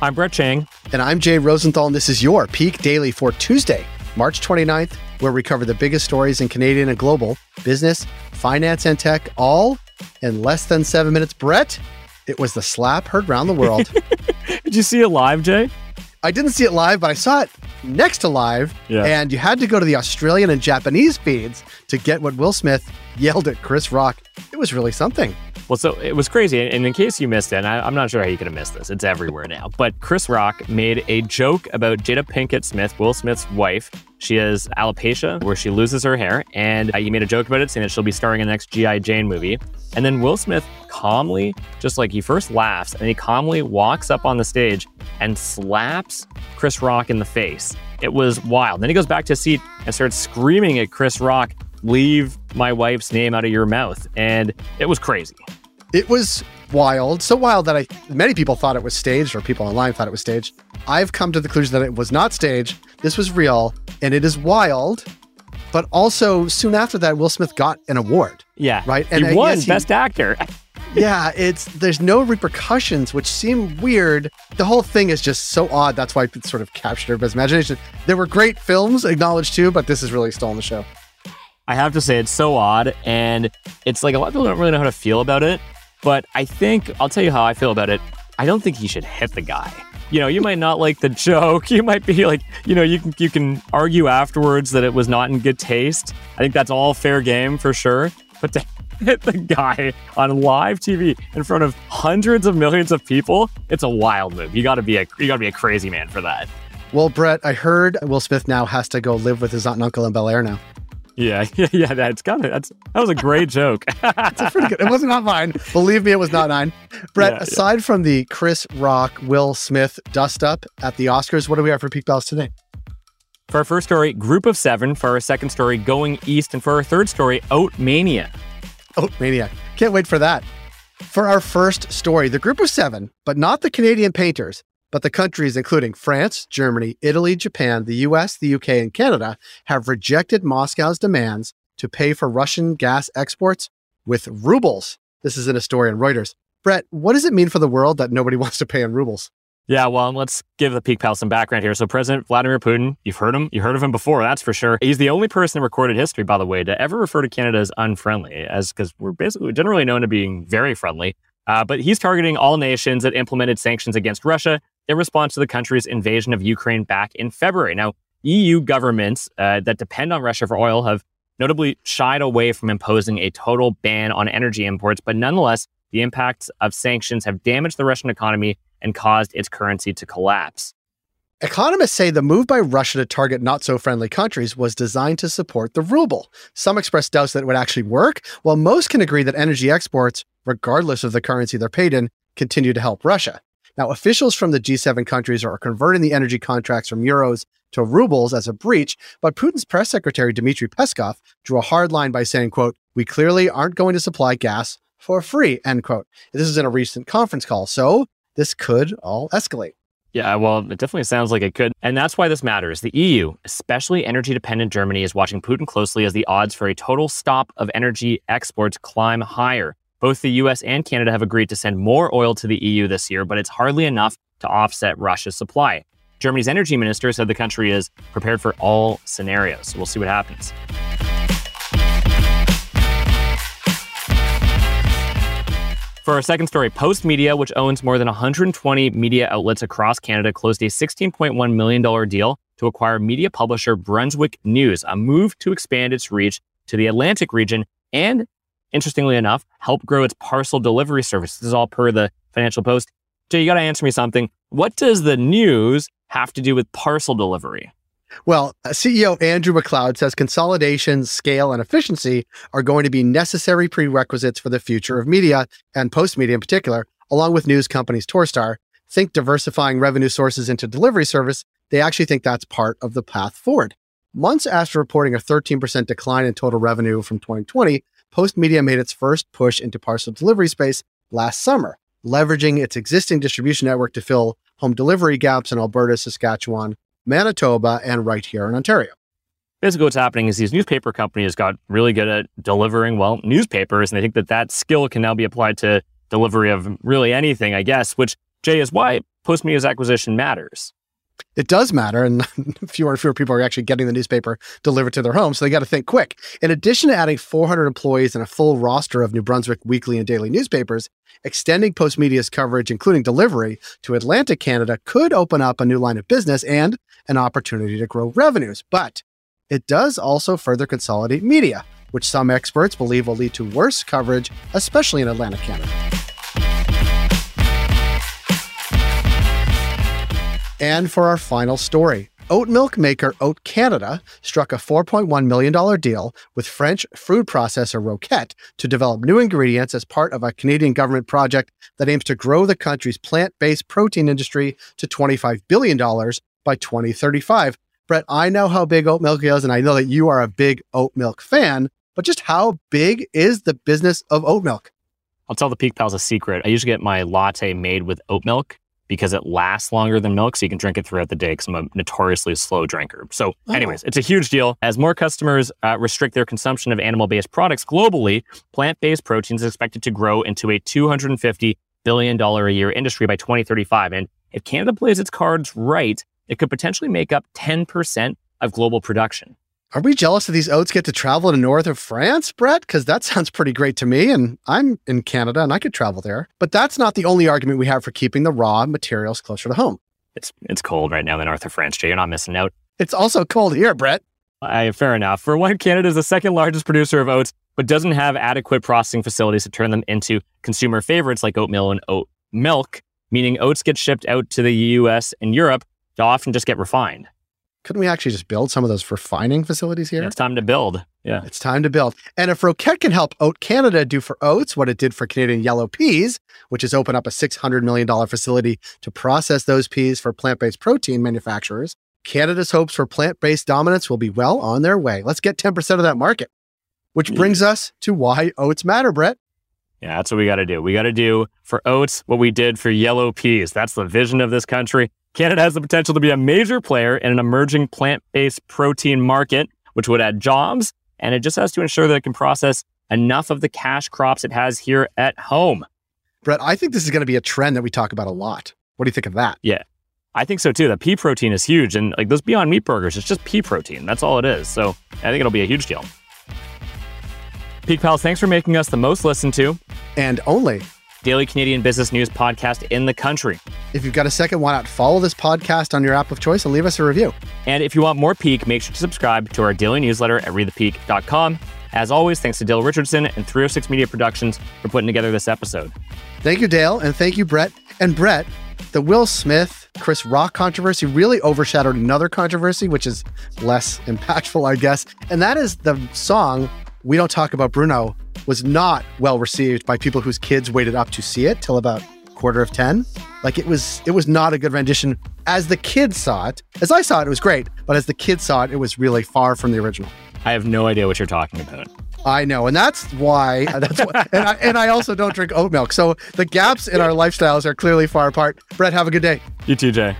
I'm Brett Chang. And I'm Jay Rosenthal, and this is your Peak Daily for Tuesday, March 29th, where we cover the biggest stories in Canadian and global business, finance, and tech, all in less than seven minutes. Brett, it was the slap heard around the world. Did you see it live, Jay? I didn't see it live, but I saw it next to live. Yeah. And you had to go to the Australian and Japanese feeds to get what Will Smith yelled at Chris Rock. It was really something. Well, so it was crazy. And in case you missed it, and I, am not sure how you could have missed this, it's everywhere now. But Chris Rock made a joke about Jada Pinkett Smith, Will Smith's wife. She has alopecia, where she loses her hair. And uh, he made a joke about it, saying that she'll be starring in the next G.I. Jane movie. And then Will Smith calmly, just like he first laughs, and he calmly walks up on the stage and slaps Chris Rock in the face. It was wild. Then he goes back to his seat and starts screaming at Chris Rock, leave my wife's name out of your mouth. And it was crazy. It was wild, so wild that I many people thought it was staged, or people online thought it was staged. I've come to the conclusion that it was not staged. This was real, and it is wild. But also, soon after that, Will Smith got an award. Yeah, right. And he won Best Actor. Yeah, it's there's no repercussions, which seem weird. The whole thing is just so odd. That's why it sort of captured everybody's imagination. There were great films acknowledged too, but this is really stolen the show. I have to say, it's so odd, and it's like a lot of people don't really know how to feel about it. But I think I'll tell you how I feel about it. I don't think he should hit the guy. You know, you might not like the joke. You might be like, you know, you can you can argue afterwards that it was not in good taste. I think that's all fair game for sure. But to hit the guy on live TV in front of hundreds of millions of people, it's a wild move. You got to be a you got to be a crazy man for that. Well, Brett, I heard Will Smith now has to go live with his aunt and uncle in Bel Air now. Yeah, yeah, yeah. That's kind of that's that was a great joke. It's pretty good. It was not not mine. Believe me, it was not mine. Brett, yeah, aside yeah. from the Chris Rock, Will Smith dust up at the Oscars, what do we have for Peak Pals today? For our first story, Group of Seven. For our second story, Going East. And for our third story, Oat Mania. Oat Maniac. Can't wait for that. For our first story, the Group of Seven, but not the Canadian painters, but the countries, including France, Germany, Italy, Japan, the US, the UK, and Canada, have rejected Moscow's demands to pay for Russian gas exports with rubles. This is in a story on Reuters. Brett, what does it mean for the world that nobody wants to pay in rubles? Yeah, well, let's give the Peak Pal some background here. So, President Vladimir Putin, you've heard him, you heard of him before, that's for sure. He's the only person in recorded history, by the way, to ever refer to Canada as unfriendly, as because we're basically generally known to being very friendly. Uh, but he's targeting all nations that implemented sanctions against Russia in response to the country's invasion of Ukraine back in February. Now, EU governments uh, that depend on Russia for oil have notably shied away from imposing a total ban on energy imports, but nonetheless, the impacts of sanctions have damaged the Russian economy and caused its currency to collapse. Economists say the move by Russia to target not so friendly countries was designed to support the ruble. Some express doubts that it would actually work, while most can agree that energy exports, regardless of the currency they're paid in, continue to help Russia. Now, officials from the G7 countries are converting the energy contracts from euros to rubles as a breach, but Putin's press secretary Dmitry Peskov drew a hard line by saying, quote, "We clearly aren't going to supply gas for free." End quote. This is in a recent conference call, so this could all escalate. Yeah, well, it definitely sounds like it could. And that's why this matters. The EU, especially energy dependent Germany, is watching Putin closely as the odds for a total stop of energy exports climb higher. Both the US and Canada have agreed to send more oil to the EU this year, but it's hardly enough to offset Russia's supply. Germany's energy minister said the country is prepared for all scenarios. So we'll see what happens. For our second story, Postmedia, which owns more than 120 media outlets across Canada, closed a $16.1 million deal to acquire media publisher Brunswick News, a move to expand its reach to the Atlantic region and interestingly enough, help grow its parcel delivery service. This is all per the Financial Post. Jay, you got to answer me something. What does the news have to do with parcel delivery? Well, uh, CEO Andrew MacLeod says consolidation, scale, and efficiency are going to be necessary prerequisites for the future of media and Postmedia in particular, along with news companies Torstar. Think diversifying revenue sources into delivery service. They actually think that's part of the path forward. Months after reporting a 13% decline in total revenue from 2020, Postmedia made its first push into parcel delivery space last summer, leveraging its existing distribution network to fill home delivery gaps in Alberta, Saskatchewan, Manitoba, and right here in Ontario. Basically, what's happening is these newspaper companies got really good at delivering, well, newspapers, and they think that that skill can now be applied to delivery of really anything, I guess, which, Jay, is why Postmedia's acquisition matters? It does matter, and fewer and fewer people are actually getting the newspaper delivered to their homes. So they got to think quick. In addition to adding 400 employees and a full roster of New Brunswick weekly and daily newspapers, extending Postmedia's coverage, including delivery, to Atlantic Canada could open up a new line of business and an opportunity to grow revenues. But it does also further consolidate media, which some experts believe will lead to worse coverage, especially in Atlantic Canada. And for our final story, oat milk maker Oat Canada struck a $4.1 million deal with French food processor Roquette to develop new ingredients as part of a Canadian government project that aims to grow the country's plant based protein industry to $25 billion by 2035. Brett, I know how big oat milk is, and I know that you are a big oat milk fan, but just how big is the business of oat milk? I'll tell the Peak Pals a secret. I usually get my latte made with oat milk because it lasts longer than milk, so you can drink it throughout the day because I'm a notoriously slow drinker. So, oh. anyways, it's a huge deal. As more customers uh, restrict their consumption of animal based products globally, plant based proteins is expected to grow into a $250 billion a year industry by 2035. And if Canada plays its cards right, it could potentially make up 10% of global production. Are we jealous that these oats get to travel to north of France, Brett? Because that sounds pretty great to me. And I'm in Canada and I could travel there. But that's not the only argument we have for keeping the raw materials closer to home. It's it's cold right now in the north of France, Jay. You're not missing out. It's also cold here, Brett. I, fair enough. For one, Canada is the second largest producer of oats, but doesn't have adequate processing facilities to turn them into consumer favorites like oatmeal and oat milk, meaning oats get shipped out to the US and Europe to often just get refined couldn't we actually just build some of those refining facilities here? It's time to build. Yeah. It's time to build. And if Roquette can help Oat Canada do for oats what it did for Canadian yellow peas, which is open up a $600 million facility to process those peas for plant based protein manufacturers, Canada's hopes for plant based dominance will be well on their way. Let's get 10% of that market, which brings us to why oats matter, Brett. Yeah, that's what we got to do. We got to do for oats what we did for yellow peas. That's the vision of this country. Canada has the potential to be a major player in an emerging plant based protein market, which would add jobs. And it just has to ensure that it can process enough of the cash crops it has here at home. Brett, I think this is going to be a trend that we talk about a lot. What do you think of that? Yeah, I think so too. The pea protein is huge. And like those Beyond Meat burgers, it's just pea protein. That's all it is. So I think it'll be a huge deal. Peak Pals, thanks for making us the most listened to and only daily Canadian business news podcast in the country. If you've got a second, why not follow this podcast on your app of choice and leave us a review? And if you want more Peak, make sure to subscribe to our daily newsletter at readthepeak.com. As always, thanks to Dale Richardson and 306 Media Productions for putting together this episode. Thank you, Dale, and thank you, Brett. And Brett, the Will Smith, Chris Rock controversy really overshadowed another controversy, which is less impactful, I guess. And that is the song We Don't Talk About Bruno was not well received by people whose kids waited up to see it till about quarter of 10 like it was it was not a good rendition as the kids saw it as i saw it it was great but as the kids saw it it was really far from the original i have no idea what you're talking about I know, and that's why. That's why, and I, and I also don't drink oat milk. So the gaps in our lifestyles are clearly far apart. Brett, have a good day. You too, Jay.